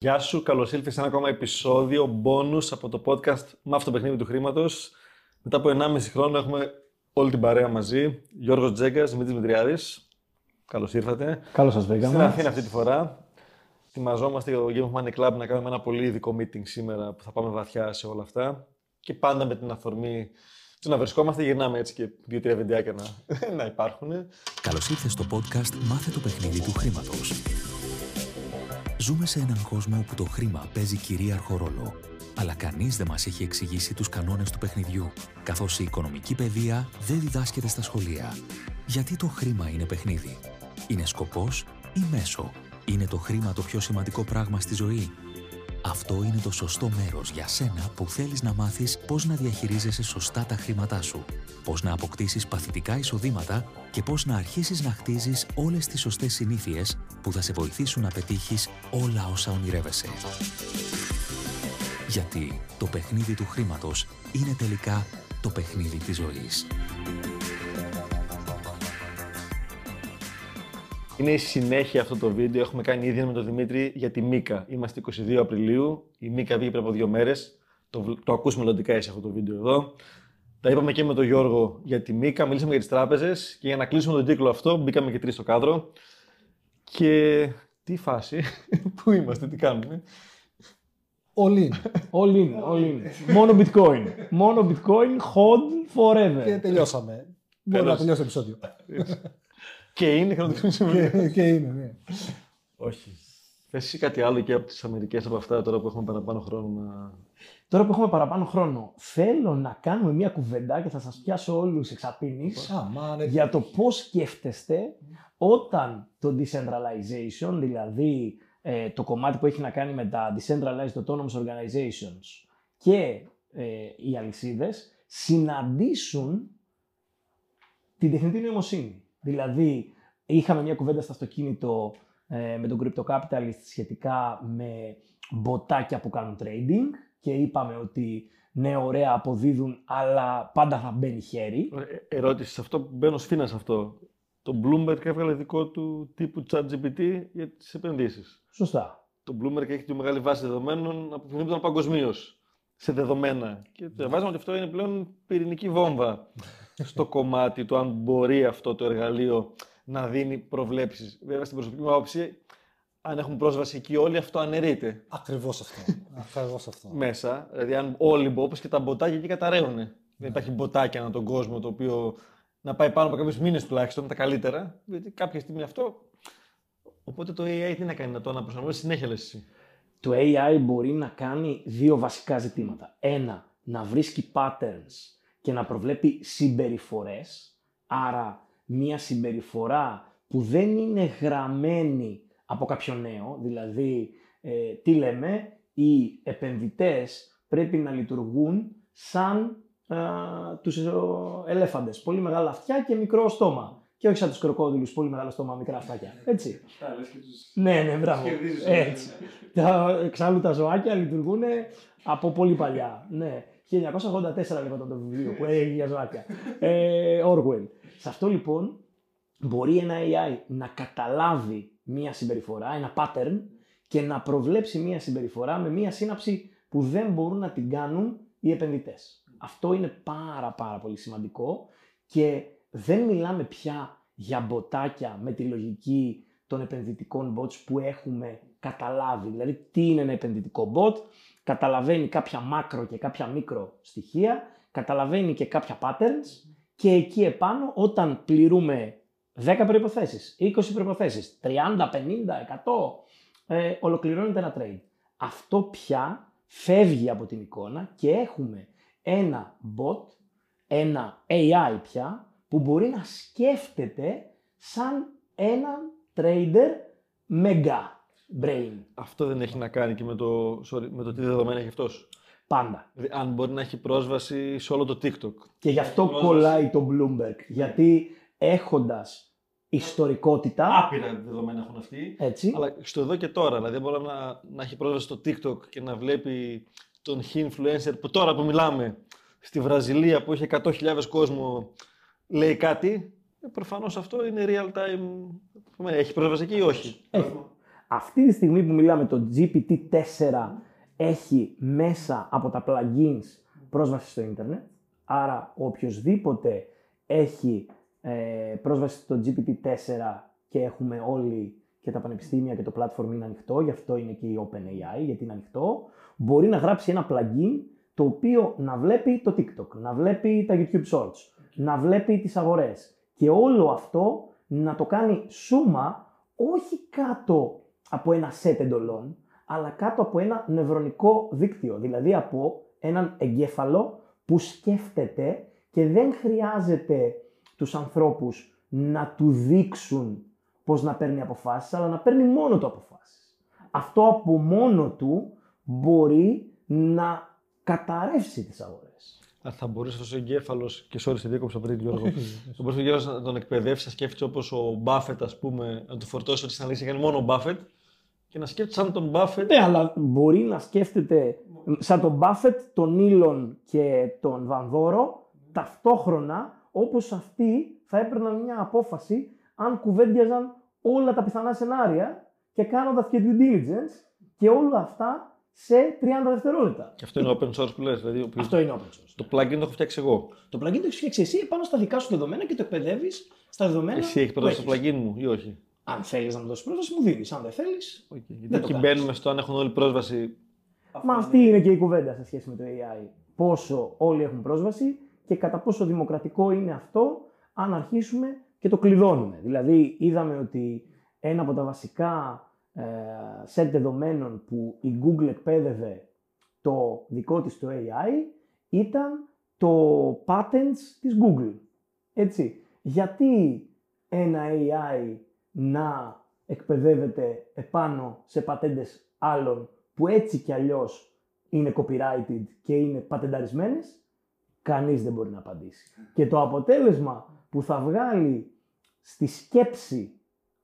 Γεια σου, καλώς ήλθες σε ένα ακόμα επεισόδιο bonus από το podcast Μαύρο το παιχνίδι του χρήματος. Μετά από 1,5 χρόνο έχουμε όλη την παρέα μαζί. Γιώργος Τζέγκας, Δημήτρης Μητριάδης. Καλώς ήρθατε. Καλώς σας βρήκαμε. Στην Αθήνα αυτή τη φορά. Ετοιμαζόμαστε για το Game of Money Club να κάνουμε ένα πολύ ειδικό meeting σήμερα που θα πάμε βαθιά σε όλα αυτά. Και πάντα με την αφορμή του να βρισκόμαστε, γυρνάμε έτσι και δύο-τρία βιντεάκια να, να υπάρχουν. Καλώς ήρθες στο podcast Μάθε το παιχνίδι του χρήματος. Ζούμε σε έναν κόσμο όπου το χρήμα παίζει κυρίαρχο ρόλο. Αλλά κανείς δεν μας έχει εξηγήσει τους κανόνες του παιχνιδιού, καθώς η οικονομική παιδεία δεν διδάσκεται στα σχολεία. Γιατί το χρήμα είναι παιχνίδι; Είναι σκοπός ή μέσο; Είναι το χρήμα το πιο σημαντικό πράγμα στη ζωή; Αυτό είναι το σωστό μέρος για σένα που θέλεις να μάθεις πώς να διαχειρίζεσαι σωστά τα χρήματά σου, πώς να αποκτήσεις παθητικά εισοδήματα και πώς να αρχίσεις να χτίζεις όλες τις σωστές συνήθειες που θα σε βοηθήσουν να πετύχεις όλα όσα ονειρεύεσαι. Γιατί το παιχνίδι του χρήματος είναι τελικά το παιχνίδι της ζωής. Είναι η συνέχεια αυτό το βίντεο. Έχουμε κάνει ήδη με τον Δημήτρη για τη Μίκα. Είμαστε 22 Απριλίου. Η Μίκα βγήκε πριν από δύο μέρες. Το, το ακούς μελλοντικά εσύ αυτό το βίντεο εδώ. Τα είπαμε και με τον Γιώργο για τη Μίκα. Μιλήσαμε για τις τράπεζες. Και για να κλείσουμε τον κύκλο αυτό, μπήκαμε και τρεις στο κάδρο. Και τι φάση, πού είμαστε, τι κάνουμε. All in. All in, all in. Μόνο bitcoin. Μόνο bitcoin, hold forever. Και τελειώσαμε. Μπορεί να τελειώσει το επεισόδιο. Και είναι χρονοτικό και, και είναι, ναι. Όχι. Θες εσύ κάτι άλλο και από τις Αμερικές από αυτά τώρα που έχουμε παραπάνω χρόνο να... Τώρα που έχουμε παραπάνω χρόνο, θέλω να κάνουμε μια κουβέντα και θα σας πιάσω όλους εξαπίνης Α, μα, ναι. για το πώς σκέφτεστε όταν το decentralization, δηλαδή ε, το κομμάτι που έχει να κάνει με τα decentralized autonomous organizations και ε, οι αλυσίδες, συναντήσουν την τεχνητή νοημοσύνη. Δηλαδή, είχαμε μια κουβέντα στο αυτοκίνητο ε, με τον Crypto Capitalist σχετικά με μποτάκια που κάνουν trading και είπαμε ότι ναι, ωραία, αποδίδουν, αλλά πάντα θα μπαίνει χέρι. Ε, ερώτηση σε αυτό που μπαίνω σφίνα σε αυτό. Το Bloomberg έβγαλε δικό του τύπου ChatGPT για τις επενδύσεις. Σωστά. Το Bloomberg έχει τη μεγάλη βάση δεδομένων από την ήταν παγκοσμίως σε δεδομένα. Και διαβάζαμε ότι αυτό είναι πλέον πυρηνική βόμβα στο κομμάτι του αν μπορεί αυτό το εργαλείο να δίνει προβλέψεις. Βέβαια, στην προσωπική μου άποψη, αν έχουν πρόσβαση εκεί όλοι, αυτό αναιρείται. Ακριβώς αυτό. Ακριβώς αυτό. Μέσα. Δηλαδή, αν όλοι, όπως και τα μποτάκια εκεί καταραίουν. Δεν υπάρχει μποτάκια ανά τον κόσμο το οποίο να πάει πάνω από κάποιους μήνες τουλάχιστον, τα καλύτερα. Γιατί κάποια στιγμή αυτό. Οπότε το AI τι να κάνει, να το αναπροσαρμόσει συνέχεια, λες εσύ; Το AI μπορεί να κάνει δύο βασικά ζητήματα. Ένα, να βρίσκει patterns και να προβλέπει συμπεριφορές. Άρα, μία συμπεριφορά που δεν είναι γραμμένη από κάποιο νέο, δηλαδή, ε, τι λέμε, οι επενδυτές πρέπει να λειτουργούν σαν α, τους ε, ελέφαντες. Πολύ μεγάλα αυτιά και μικρό στόμα. Και όχι σαν τους κροκόδιλους, πολύ μεγάλο στόμα, μικρά αυτάκια. Έτσι. ναι, ναι, μπράβο. Έτσι. τα, εξάλλου τα ζωάκια λειτουργούν από πολύ παλιά. Ναι. 1984 λέγονταν το βιβλίο που έγινε για ζωάκια. Ε, Orwell. Σε αυτό λοιπόν μπορεί ένα AI να καταλάβει μία συμπεριφορά, ένα pattern και να προβλέψει μία συμπεριφορά με μία σύναψη που δεν μπορούν να την κάνουν οι επενδυτές. Αυτό είναι πάρα πάρα πολύ σημαντικό και δεν μιλάμε πια για μποτάκια με τη λογική των επενδυτικών bots που έχουμε καταλάβει. Δηλαδή, τι είναι ένα επενδυτικό bot, καταλαβαίνει κάποια μάκρο και κάποια μικρο στοιχεία, καταλαβαίνει και κάποια patterns και εκεί επάνω όταν πληρούμε 10 προϋποθέσεις, 20 προϋποθέσεις, 30, 50, 100, ε, ολοκληρώνεται ένα trade. Αυτό πια φεύγει από την εικόνα και έχουμε ένα bot, ένα AI πια, που μπορεί να σκέφτεται σαν ένα trader mega brain. Αυτό δεν έχει να κάνει και με το, sorry, με το τι δεδομένα έχει αυτός. Πάντα. Δηλαδή, αν μπορεί να έχει πρόσβαση σε όλο το TikTok. Και γι' αυτό κολλάει το Bloomberg. Γιατί έχοντας ιστορικότητα... Άπειρα δεδομένα έχουν αυτοί. Έτσι. Αλλά στο εδώ και τώρα. Δηλαδή, μπορεί να, να έχει πρόσβαση στο TikTok και να βλέπει τον χι influencer που τώρα που μιλάμε στη Βραζιλία που έχει 100.000 κόσμο λέει κάτι. Ε, προφανώς αυτό είναι real time. Έχει πρόσβαση εκεί ή όχι; Έχει. Αυτή τη στιγμή που μιλάμε το GPT-4 έχει μέσα από τα plugins πρόσβαση στο ίντερνετ. Άρα οποιοδήποτε έχει ε, πρόσβαση στο GPT-4 και έχουμε όλοι και τα πανεπιστήμια και το platform είναι ανοιχτό, γι' αυτό είναι και η OpenAI, γιατί είναι ανοιχτό, μπορεί να γράψει ένα plugin το οποίο να βλέπει το TikTok, να βλέπει τα YouTube Shorts, να βλέπει τις αγορές και όλο αυτό να το κάνει σούμα όχι κάτω από ένα set εντολών, αλλά κάτω από ένα νευρονικό δίκτυο, δηλαδή από έναν εγκέφαλο που σκέφτεται και δεν χρειάζεται τους ανθρώπους να του δείξουν πώς να παίρνει αποφάσεις, αλλά να παίρνει μόνο του αποφάσεις. Αυτό από μόνο του μπορεί να καταρρεύσει τις αγορές. Α, θα μπορούσε αυτό ο εγκέφαλος, και sorry, σε δίκοψα πριν, Γιώργο, θα μπορούσε ο εγκέφαλος να τον εκπαιδεύσεις, να σκέφτεται όπως ο Μπάφετ, ας πούμε, να του φορτώσεις ότι στην αλήθεια έκανε μόνο ο Μπάφετ και να σκέφτεται σαν τον Μπάφετ. Ναι, αλλά μπορεί να σκέφτεται σαν τον Μπάφετ, τον Ήλον και τον Βανδόρο ταυτόχρονα όπως αυτοί θα έπαιρναν μια απόφαση αν κουβέντιαζαν όλα τα πιθανά σενάρια και κάνοντας και due diligence και όλα αυτά σε 30 δευτερόλεπτα. Και αυτό είναι open source που λες, δηλαδή. Αυτό είναι open source. Το plugin το έχω φτιάξει εγώ. Το plugin το έχεις φτιάξει εσύ πάνω στα δικά σου δεδομένα και το εκπαιδεύεις στα δεδομένα. Εσύ έχεις που πρόσβαση στο έχεις. plugin μου ή όχι; Αν θέλεις να μου δώσεις πρόσβαση, μου δίνεις. Αν δεν θέλεις. Okay. Γιατί Δεν το εκεί κάνεις. μπαίνουμε στο αν έχουν όλοι πρόσβαση. Μα αυτή είναι και η κουβέντα σε σχέση με το AI. Πόσο όλοι έχουν πρόσβαση και κατά πόσο δημοκρατικό είναι αυτό αν αρχίσουμε και το κλειδώνουμε. Δηλαδή, είδαμε ότι ένα από τα βασικά ε, set δεδομένων που η Google εκπαίδευε το δικό της το AI ήταν το patents της Google. Έτσι. Γιατί ένα AI να εκπαιδεύεται επάνω σε πατέντες άλλων που έτσι κι αλλιώς είναι copyrighted και είναι πατενταρισμένες, κανείς δεν μπορεί να απαντήσει. Και το αποτέλεσμα που θα βγάλει στη σκέψη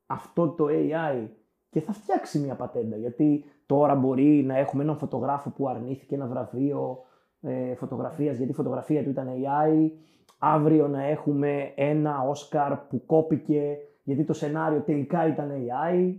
αυτό το AI και θα φτιάξει μια πατέντα. Γιατί τώρα μπορεί να έχουμε έναν φωτογράφο που αρνήθηκε ένα βραβείο ε, φωτογραφίας γιατί η φωτογραφία του ήταν AI. Αύριο να έχουμε ένα Όσκαρ που κόπηκε γιατί το σενάριο τελικά ήταν AI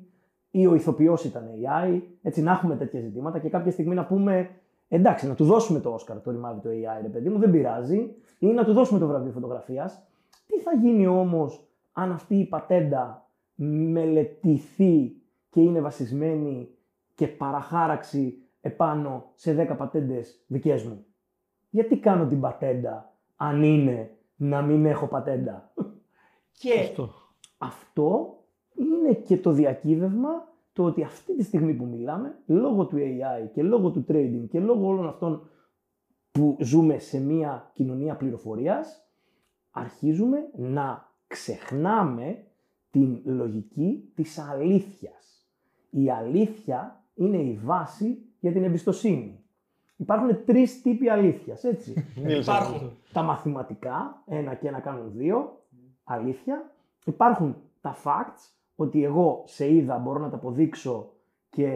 ή ο ηθοποιός ήταν AI. Έτσι να έχουμε τέτοια ζητήματα και κάποια στιγμή να πούμε εντάξει να του δώσουμε το Όσκαρ το ρημάδι το AI ρε παιδί μου δεν πειράζει ή να του δώσουμε το βραβείο φωτογραφίας. Τι θα γίνει όμως αν αυτή η πατέντα μελετηθεί και είναι βασισμένη και παραχάραξη επάνω σε 10 πατέντες δικές μου; Γιατί κάνω την πατέντα αν είναι να μην έχω πατέντα; και Αυτό. Αυτό είναι και το διακύβευμα το ότι αυτή τη στιγμή που μιλάμε, λόγω του AI και λόγω του trading και λόγω όλων αυτών που ζούμε σε μια κοινωνία πληροφορίας, αρχίζουμε να ξεχνάμε την λογική της αλήθειας. Η αλήθεια είναι η βάση για την εμπιστοσύνη. Υπάρχουν τρεις τύποι αλήθειας, έτσι. Μίλησα Υπάρχουν γι' αυτό. τα μαθηματικά, ένα και ένα κάνουν δύο, αλήθεια. Υπάρχουν τα facts, ότι εγώ σε είδα, μπορώ να τα αποδείξω και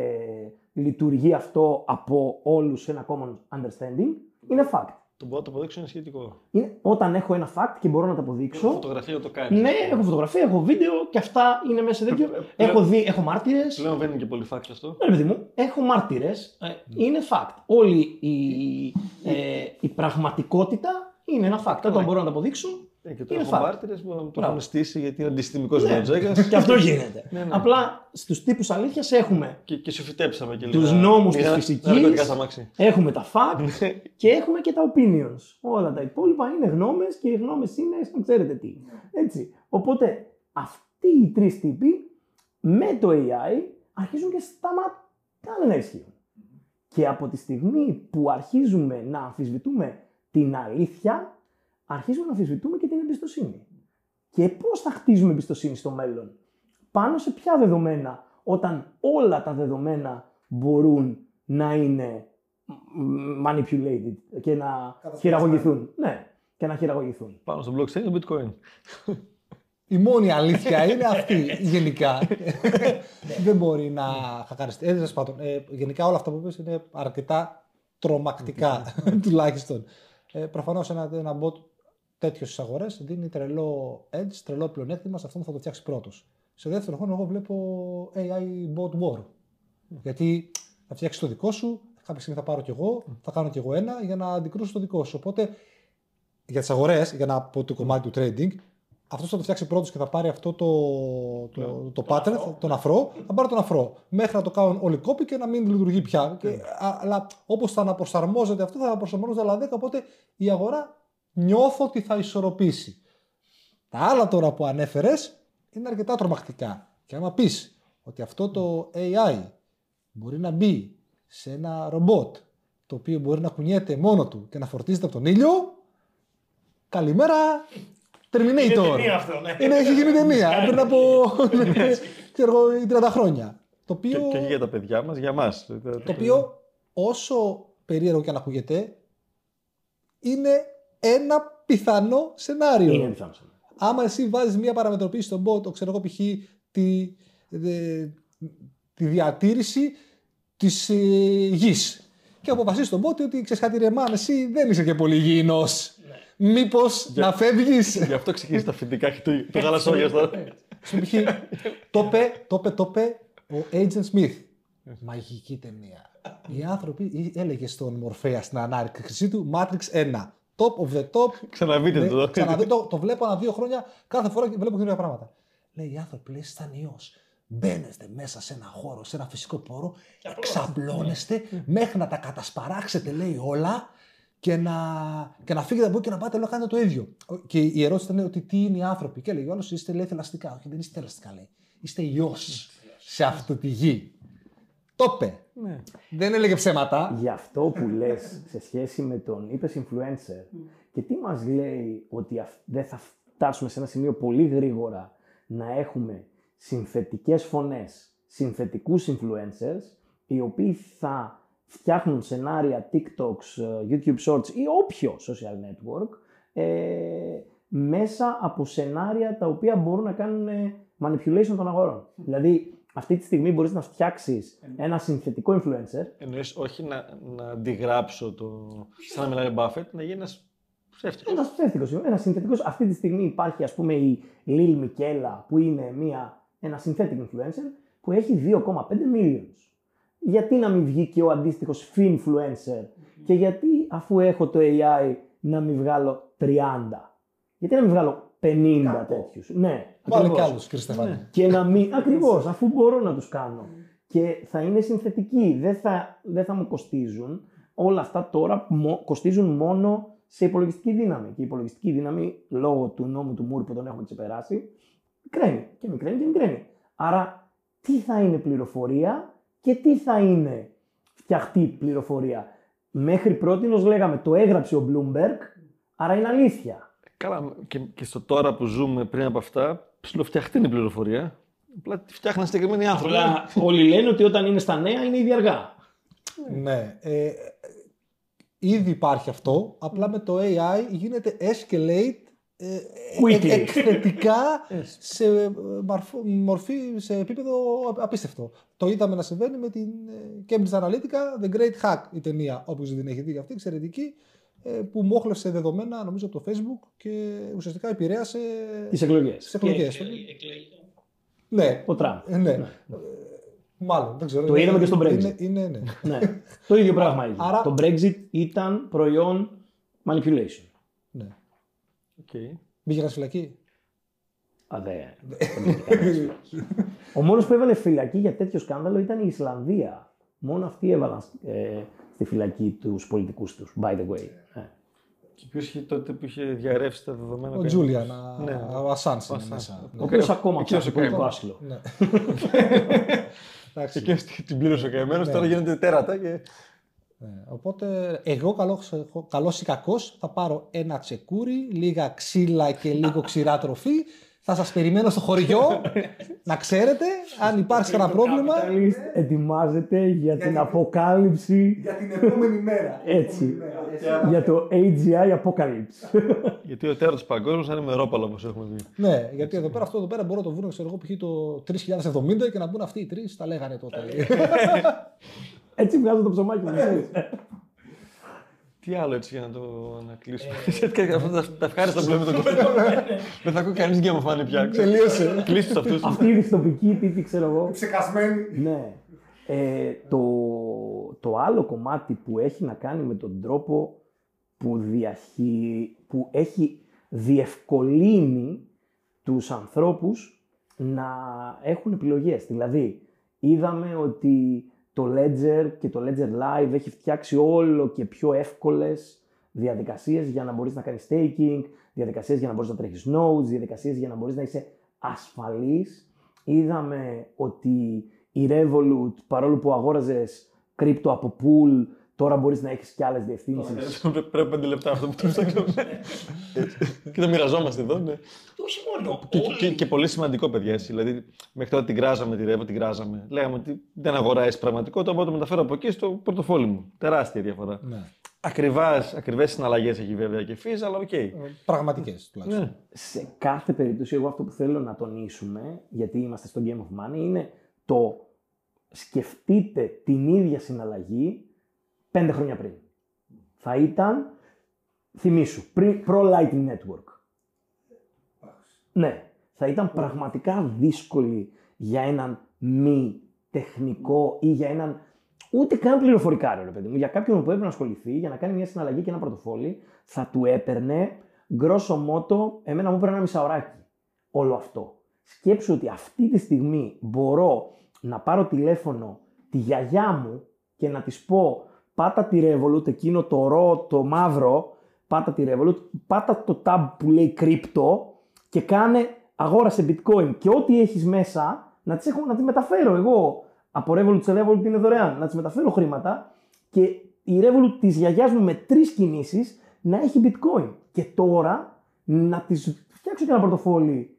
λειτουργεί αυτό από όλους σε ένα common understanding. Είναι fact. Το μπορώ να το αποδείξω είναι σχετικό. Είναι όταν έχω ένα fact και μπορώ να τα αποδείξω. Φωτογραφία το κάνεις. Ναι, έχω φωτογραφία, έχω βίντεο και αυτά είναι μέσα σε τέτοιο. Ε, έχω, δει, έχω μάρτυρες. Πλέον δεν είναι και πολύ fact αυτό. Ναι, παιδί μου, έχω μάρτυρες. είναι fact. Όλη η, ε, η πραγματικότητα είναι ένα fact. Όταν μπορώ να το αποδείξω, Ε, και τώρα Είναι έχω fact. μάρτυρες που το Μπράβο. έχουν στήσει γιατί είναι αντισυστημικό Ναι. ναι. Τζέκα. και αυτό γίνεται. Ναι, ναι. Απλά στους τύπους αλήθειας έχουμε, και, και σου φυτέψαμε και Τους λίγα- νόμους της λίγα φυσικής. ναρκωτικά στα μάξι. έχουμε τα fact και έχουμε και τα opinions. Όλα τα υπόλοιπα είναι γνώμες και οι γνώμες είναι, σαν ξέρετε τι. Έτσι. Οπότε αυτοί οι τρεις τύποι με το AI αρχίζουν και σταματάνε να ισχύουν. Και από τη στιγμή που αρχίζουμε να αμφισβητούμε την αλήθεια, αρχίζουμε να αμφισβητούμε και την εμπιστοσύνη. Και πώς θα χτίζουμε εμπιστοσύνη στο μέλλον; Πάνω σε ποια δεδομένα, όταν όλα τα δεδομένα μπορούν να είναι μ, manipulated και να χειραγωγηθούν. Ναι, και να χειραγωγηθούν. Πάνω στο blockchain το bitcoin. Η μόνη αλήθεια είναι αυτή γενικά. Δεν μπορεί να χακαριστεί. Ε, τέλος πάντων, ε, γενικά όλα αυτά που είπες είναι αρκετά τρομακτικά τουλάχιστον. Ε, Προφανώς ένα, ένα bot τέτοιο στι αγορές δίνει τρελό edge, τρελό πλεονέκτημα σε αυτόν που θα το φτιάξει πρώτος. Σε δεύτερο χρόνο, εγώ βλέπω AI bot war. Γιατί θα φτιάξεις το δικό σου, κάποια στιγμή θα πάρω κι εγώ, θα κάνω κι εγώ ένα για να αντικρούσω το δικό σου. Οπότε για τις αγορές, για να πω το κομμάτι του trading, αυτός θα το φτιάξει πρώτος και θα πάρει αυτό το, το, το pattern, τον αφρό, θα πάρει τον αφρό. Μέχρι να το κάνουν όλοι κόπη και να μην λειτουργεί πια. Και, α, αλλά όπως θα αναπροσαρμόζεται αυτό, θα αναπροσαρμόζεται άλλα 10. Οπότε η αγορά νιώθω ότι θα ισορροπήσει. Τα άλλα τώρα που ανέφερες είναι αρκετά τρομακτικά. Και άμα πεις ότι αυτό το AI μπορεί να μπει σε ένα ρομπότ το οποίο μπορεί να κουνιέται μόνο του και να φορτίζεται από τον ήλιο. Καλημέρα, Terminator. Είναι ταινία αυτό, ναι. Είναι, έχει γίνει ταινία πριν από ξέρω, εγώ, 30 χρόνια. Το οποίο, Και, και για τα παιδιά μας, για μας. το οποίο όσο περίεργο και αν ακούγεται, είναι ένα πιθανό σενάριο. Είναι πιθανό. Άμα εσύ βάζεις μια παραμετροποίηση στον bot, το ξέρω εγώ π.χ. Τη, δε- τη διατήρηση της ε, γης. Και αποφασίσει τον bot ότι ξέρεις κάτι ρε μάν, εσύ δεν είσαι και πολύ υγιεινός. Μήπως να φεύγεις; Γι' αυτό ξεκίνησε τα φοιτητικά και το, το γαλασόγια τώρα. Στον π.χ. το είπε, το είπε, το είπε ο Agent Smith. Μαγική ταινία. Οι άνθρωποι έλεγε στον Μορφέας στην ανάρτηση του Matrix 1. Top of the top. Ξαναβείτε Ναι, το. ξαναδεί το. Το βλέπω ανά δύο χρόνια. Κάθε φορά και βλέπω καινούργια πράγματα. Λέει οι άνθρωποι, λέει, σαν ιός. Μπαίνεστε μέσα σε ένα χώρο, σε ένα φυσικό πόρο, εξαπλώνεστε μέχρι να τα κατασπαράξετε, λέει όλα και να, και να φύγετε από εκεί και να πάτε όλο να κάνετε το ίδιο. Και η ερώτηση ήταν ότι τι είναι οι άνθρωποι. Και λέει ο άλλος, είστε λέει θελαστικά. Όχι, δεν είστε θελαστικά, λέει. Είστε ιός σε αυτή τη γη. Το είπε. Ναι. Δεν έλεγε ψέματα. Γι' αυτό που λες σε σχέση με τον είπες influencer και τι μας λέει ότι αυ- δεν θα φτάσουμε σε ένα σημείο πολύ γρήγορα να έχουμε συνθετικές φωνές, συνθετικούς influencers οι οποίοι θα φτιάχνουν σενάρια TikToks, ε, YouTube Shorts ή όποιο social network ε, μέσα από σενάρια τα οποία μπορούν να κάνουν ε, manipulation των αγορών. Δηλαδή, αυτή τη στιγμή μπορείς να φτιάξεις ένα συνθετικό influencer Εννοείς όχι να, να αντιγράψω το. σαν να μιλάει ο Μπάφετ, να γίνει ένας ψεύτικος. Ένας ψεύτικος, ένας συνθετικός. Αυτή τη στιγμή υπάρχει, ας πούμε, η Lil Μικέλα, που είναι μια, ένα synthetic influencer, που έχει 2,5 millions. Γιατί να μην βγει και ο αντίστοιχος influencer, και γιατί αφού έχω το AI να μην βγάλω 30, γιατί να μην βγάλω 50 τέτοιους. Ναι, Βάλε ακριβώς. κι άλλους, κύριε Στεφάνη. Και να μην. Ακριβώς, αφού μπορώ να τους κάνω. Και θα είναι συνθετικοί. Δεν θα, δεν θα μου κοστίζουν. Όλα αυτά τώρα μο- κοστίζουν μόνο σε υπολογιστική δύναμη. Και η υπολογιστική δύναμη, λόγω του νόμου του Μούρ που τον έχουμε ξεπεράσει, μικραίνει και μικραίνει και μικραίνει. Άρα, τι θα είναι πληροφορία και τι θα είναι φτιαχτή πληροφορία. Μέχρι πρώτη λέγαμε το έγραψε ο Bloomberg, άρα είναι αλήθεια. Καλά, και, και στο τώρα που ζούμε πριν από αυτά, ψηλοφτιαχτεί είναι η πληροφορία. Απλά τη φτιάχναν συγκεκριμένοι άνθρωποι. Απλά όλοι λένε ότι όταν είναι στα νέα είναι ήδη αργά. Ναι. Ε, ήδη υπάρχει αυτό. Απλά με το AI γίνεται escalate ε, Quickly. ε, εκθετικά σε, ε, μαρφο- μορφή, σε επίπεδο απίστευτο. Το είδαμε να συμβαίνει με την ε, Cambridge Analytica, The Great Hack, η ταινία, όποιος δεν την έχει δει αυτή, εξαιρετική, ε, που μόχλευσε δεδομένα, νομίζω, από το Facebook και ουσιαστικά επηρέασε Τις εκλογές. τις εκλογές. Ναι, Ο Τραμπ. ε, ναι. Ε, Μάλλον, δεν ξέρω. Το είδαμε και στο Brexit. Είναι, είναι, ναι. ναι. Το ίδιο πράγμα έγινε. Άρα- Το Brexit ήταν προϊόν manipulation. ναι. Οκ. Μπήκε κανείς φυλακή; Α, δε. δεν μπήκε κανένας φυλακή. Ο μόνος που έβαλε φυλακή για τέτοιο σκάνδαλο ήταν η Ισλανδία. Μόνο αυτοί έβαλαν ε, στη φυλακή τους πολιτικούς τους, by the way. Ε. Και ποιος είχε τότε που είχε διαρρεύσει τα δεδομένα. Ο κανένας; Τζούλιαν, Ναι. ο Ασάνζ είναι Ασάνζ. μέσα. Ο οποίος ακόμα Εκείνος ψάχνει ο πολιτικό καημός. άσυλο. Ναι. Εντάξει. Εκείνος την πλήρωσε ο καημένος, Ναι. τώρα γίνεται τέρατα και. Ναι. Οπότε εγώ καλός, καλός ή κακός θα πάρω ένα τσεκούρι, λίγα ξύλα και λίγο ξηρά τροφή. Θα σας περιμένω στο χωριό, να ξέρετε, αν υπάρξει κανένα πρόβλημα. Capitalist ετοιμάζεται για την αποκάλυψη Για την επόμενη μέρα. έτσι. για το AGI Apocalypse. Γιατί ο τέρατο παγκόσμιος θα είναι με ρόπαλο όπως έχουμε δει. Ναι, γιατί εδώ πέρα αυτό εδώ πέρα μπορώ να το βρουν, ξέρω εγώ, π.χ. το 3070 και να μπουν αυτοί οι τρεις, τα λέγανε τότε. έτσι βγάζω το ψωμάκι μου. Ξέρεις. Τι Τι άλλο έτσι για να το να κλείσουμε. Ε, Αυτά τα- τα ευχάριστα που λέμε τον κόσμο. Δεν θα ακούει κανείς Game of Money πια. Τελείωσε. Κλείσει αυτούς. Αυτή η δυστοπική τύπη, ξέρω εγώ. Ψεκασμένη. Ναι. Ε, το, το άλλο κομμάτι που έχει να κάνει με τον τρόπο που, διαχει... που έχει διευκολύνει τους ανθρώπους να έχουν επιλογές. Δηλαδή, είδαμε ότι το Ledger και το Ledger Live έχει φτιάξει όλο και πιο εύκολες διαδικασίες για να μπορείς να κάνεις staking, διαδικασίες για να μπορείς να τρέχεις nodes, διαδικασίες για να μπορείς να είσαι ασφαλής. Είδαμε ότι η Revolut, παρόλο που αγόραζες κρύπτο από pool, τώρα μπορείς να έχεις και άλλες διευθύνσεις. Πρέπει πέντε λεπτά αυτό που το ψάχνω. Και το μοιραζόμαστε εδώ, ναι. Όχι μόνο. Και, και, και πολύ σημαντικό, παιδιά. Έτσι. Δηλαδή, μέχρι τώρα την κράζαμε τη Revo, την κράζαμε. Λέγαμε ότι δεν αγοράζει πραγματικότητα, οπότε το μεταφέρω από εκεί στο πορτοφόλι μου. Τεράστια διαφορά. Ναι. Ακριβάς, ακριβές συναλλαγές έχει βέβαια και fees, αλλά οκ. Πραγματικές τουλάχιστον. Ναι. σε κάθε περίπτωση, εγώ αυτό που θέλω να τονίσουμε, γιατί είμαστε στο Game of Money, είναι το σκεφτείτε την ίδια συναλλαγή πέντε χρόνια πριν. Θα ήταν, θυμήσου, πριν, προ-Lightning Network. Ναι, θα ήταν πραγματικά δύσκολη για έναν μη τεχνικό ή για έναν ούτε καν πληροφορικά, ρε παιδί μου. Για κάποιον που έπρεπε να ασχοληθεί για να κάνει μια συναλλαγή και ένα πορτοφόλι, θα του έπαιρνε γκρόσο μότο, εμένα μου έπαιρνε ένα μισάωράκι όλο αυτό. Σκέψου ότι αυτή τη στιγμή μπορώ να πάρω τηλέφωνο τη γιαγιά μου και να της πω πάτα τη Revolut, εκείνο το ρο, το μαύρο, πάτα τη Revolut, πάτα το tab που λέει κρύπτο και κάνε αγόρασε bitcoin και ό,τι έχεις μέσα να τις, έχω, να τις μεταφέρω εγώ. Από Revolut σε Revolut είναι δωρεάν, να τις μεταφέρω χρήματα και η Revolut της γιαγιάς μου με τρεις κινήσεις να έχει bitcoin. Και τώρα να της φτιάξω και ένα πορτοφόλι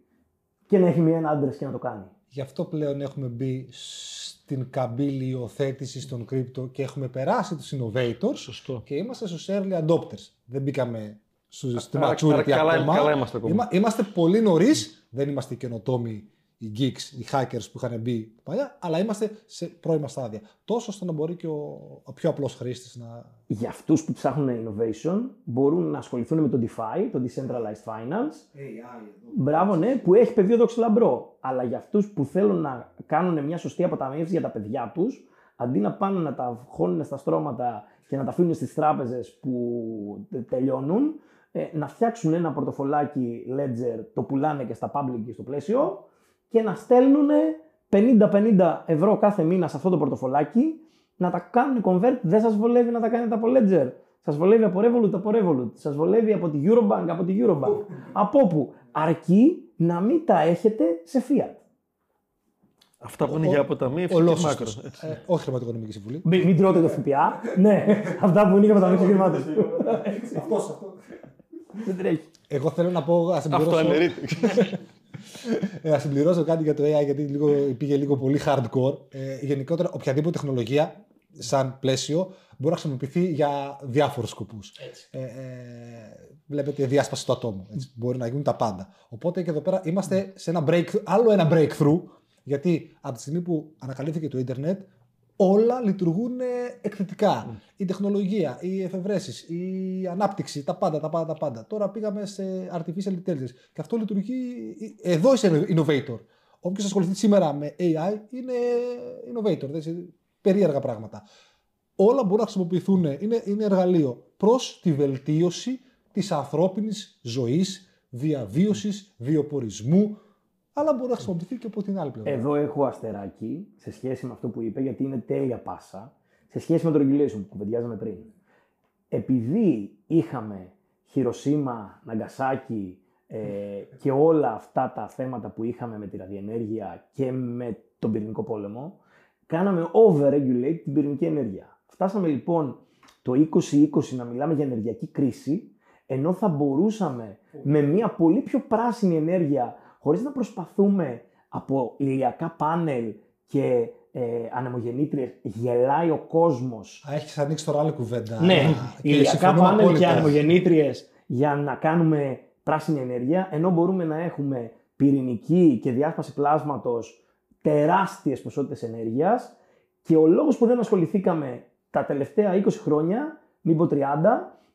και να έχει μία ένα άντρες και να το κάνει. Γι' αυτό πλέον έχουμε μπει στην καμπύλη υιοθέτησης των κρύπτο και έχουμε περάσει τους innovators Σωστό. και είμαστε στους early adopters. Δεν μπήκαμε στους- στη άρα- maturity άρα καλά- ακόμα. καλά είμαστε ακόμα. Είμα- είμαστε πολύ νωρίς. Δεν είμαστε οι καινοτόμοι, οι geeks, οι hackers που είχαν μπει παλιά, αλλά είμαστε σε πρώιμα στάδια. Τόσο ώστε να μπορεί και ο, ο πιο απλός χρήστης να... Για αυτούς που ψάχνουν innovation μπορούν να ασχοληθούν με το DeFi, το Decentralized Finance, Μπράβο, ναι, που έχει πεδίο δόξη λαμπρό. Αλλά για αυτούς που θέλουν να κάνουν μια σωστή αποταμίευση για τα παιδιά τους, αντί να πάνε να τα χώνουν στα στρώματα και να τα αφήνουν στις τράπεζες που τε- τελειώνουν, ε, να φτιάξουν ένα πορτοφολάκι Ledger, το πουλάνε και στα public και στο πλαίσιο και να στέλνουν 50-50 ευρώ κάθε μήνα σε αυτό το πορτοφολάκι, να τα κάνουν convert. Δεν σας βολεύει να τα κάνετε από Ledger. Σας βολεύει από Revolut, από Revolut. Σας βολεύει από τη Eurobank, από τη Eurobank. από όπου; Αρκεί να μην τα έχετε σε fiat. Αυτά που είναι για αποταμίευση και Ολόσωστος. μάκρος. έτσι. Ε, όχι χρηματοοικονομική συμβουλή. Μην, μην τρώτε το ΦΠΑ. ναι, αυτά που είναι για μεταμείωση χρημάτων. Αυτός, αυτός. Δεν τρέχει. Εγώ θέλω να πω, ας Αυτό συμπληρώσω, αναιρείται. ε, ας συμπληρώσω κάτι για το AI γιατί λίγο, πήγε λίγο πολύ hardcore. Ε, γενικότερα, οποιαδήποτε τεχνολογία σαν πλαίσιο μπορεί να χρησιμοποιηθεί για διάφορους σκοπούς. Ε, ε, βλέπετε διάσπαση του ατόμου. Έτσι. Μπορεί να γίνουν τα πάντα. Οπότε και εδώ πέρα είμαστε σε ένα breakthrough, άλλο ένα breakthrough, γιατί από τη στιγμή που ανακαλύφθηκε το ίντερνετ, όλα λειτουργούν ε, εκθετικά. Η τεχνολογία, οι εφευρέσεις, η ανάπτυξη, τα πάντα, τα πάντα, τα πάντα. Τώρα πήγαμε σε artificial intelligence και αυτό λειτουργεί. Εδώ είσαι innovator. Όποιος ασχοληθεί σήμερα με AI είναι innovator. Δεν είναι περίεργα πράγματα. Όλα μπορούν να χρησιμοποιηθούν, είναι, είναι εργαλείο προς τη βελτίωση της ανθρώπινης ζωής, διαβίωσης, βιοπορισμού, αλλά μπορεί να χρησιμοποιηθεί και από την άλλη πλευρά. Εδώ έχω αστεράκι σε σχέση με αυτό που είπε, γιατί είναι τέλεια πάσα, σε σχέση με το regulation που κουβεντιάζαμε πριν. Επειδή είχαμε Χειροσύμα, Ναγκασάκι ε, και όλα αυτά τα θέματα που είχαμε με τη ραδιενέργεια και με τον πυρηνικό πόλεμο, κάναμε over-regulate την πυρηνική ενέργεια. Φτάσαμε λοιπόν το 2020 να μιλάμε για ενεργειακή κρίση, ενώ θα μπορούσαμε με μια πολύ πιο πράσινη ενέργεια, χωρίς να προσπαθούμε από ηλιακά πάνελ και ε, ανεμογεννήτριες, γελάει ο κόσμος Α, έχεις ανοίξει τώρα άλλη κουβέντα. ναι, Και ηλιακά συμφωνώ πάνελ και απόλυτα. ανεμογεννήτριες για να κάνουμε πράσινη ενέργεια, ενώ μπορούμε να έχουμε πυρηνική και διάσπαση πλάσματος τεράστιες ποσότητες ενέργειας και ο λόγος που δεν ασχοληθήκαμε τα τελευταία 20 χρόνια μην πω 30,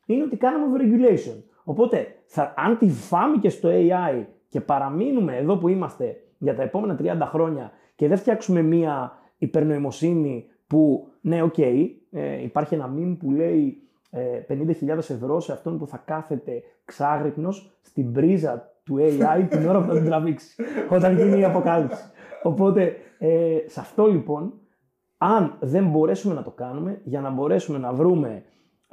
είναι ότι κάναμε overregulation. Οπότε, θα, αν τη φάμε και στο AI και παραμείνουμε εδώ που είμαστε για τα επόμενα 30 χρόνια και δεν φτιάξουμε μία υπερνοημοσύνη που, ναι, OK, okay, ε, υπάρχει ένα meme που λέει ε, 50.000 ευρώ σε αυτόν που θα κάθεται ξάγρυπνος στην πρίζα του AI την ώρα που θα την τραβήξει, όταν γίνει η αποκάλυψη. Οπότε, ε, σε αυτό λοιπόν, αν δεν μπορέσουμε να το κάνουμε, για να μπορέσουμε να βρούμε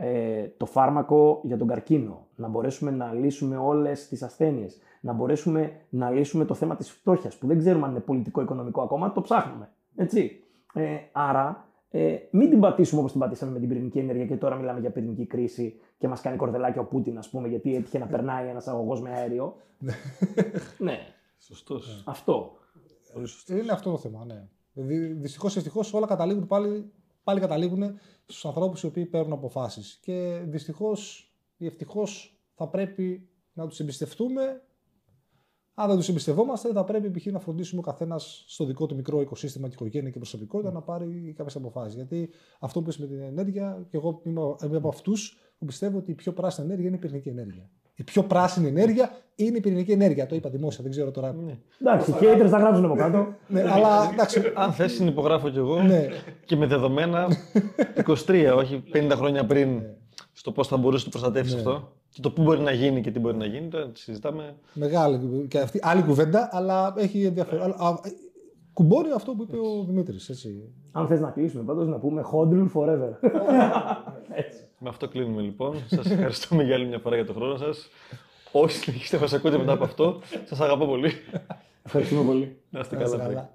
ε, το φάρμακο για τον καρκίνο, να μπορέσουμε να λύσουμε όλες τις ασθένειες, να μπορέσουμε να λύσουμε το θέμα της φτώχειας, που δεν ξέρουμε αν είναι πολιτικό-οικονομικό ακόμα, το ψάχνουμε. Έτσι. Ε, άρα, ε, μην την πατήσουμε όπως την πατήσαμε με την πυρηνική ενέργεια και τώρα μιλάμε για πυρηνική κρίση και μας κάνει κορδελάκι ο Πούτιν, ας πούμε, γιατί έτυχε να περνάει ένας αγωγός με αέριο. ναι. Σωστός. Αυτό. Είναι αυτό το θέμα, ναι. Δυστυχώς ή ευτυχώς όλα καταλήγουν πάλι, πάλι καταλήγουν στους ανθρώπους οι οποίοι παίρνουν αποφάσεις. Και δυστυχώς ή ευτυχώς θα πρέπει να τους εμπιστευτούμε. Αν δεν τους εμπιστευόμαστε, θα πρέπει π.χ. να φροντίσουμε ο καθένας στο δικό του μικρό οικοσύστημα και οικογένεια και προσωπικότητα να πάρει κάποιες αποφάσεις. Γιατί αυτό που είπες με την ενέργεια, και εγώ είμαι από αυτούς που πιστεύω ότι η πιο πράσινη ενέργεια είναι η πυρηνική ενέργεια. Η πιο πράσινη ενέργεια είναι η πυρηνική ενέργεια. Το είπα δημόσια, δεν ξέρω τώρα. Ναι. Εντάξει, οι haters θα γράψουν από κάτω. ναι, αλλά εντάξει. Αν θες, συνυπογράφω κι εγώ Ναι. και με δεδομένα 23, όχι 50 χρόνια πριν, στο πώς θα μπορούσε να το προστατεύσεις αυτό. Και το πού μπορεί να γίνει και τι μπορεί να γίνει, τώρα συζητάμε. Μεγάλη και αυτή, άλλη κουβέντα, αλλά έχει ενδιαφέρον. Α, α, κουμπώνει αυτό που είπε ο Δημήτρης. Αν θες να κλείσουμε, πάντως να πούμε Hodl forever. Έτσι. Με αυτό κλείνουμε λοιπόν. Σας ευχαριστούμε για άλλη μια φορά για τον χρόνο σας. Όσοι συνεχίσετε να μας ακούτε μετά από αυτό, σας αγαπώ πολύ. Ευχαριστούμε πολύ. Να είστε Να είστε καλά. καλά.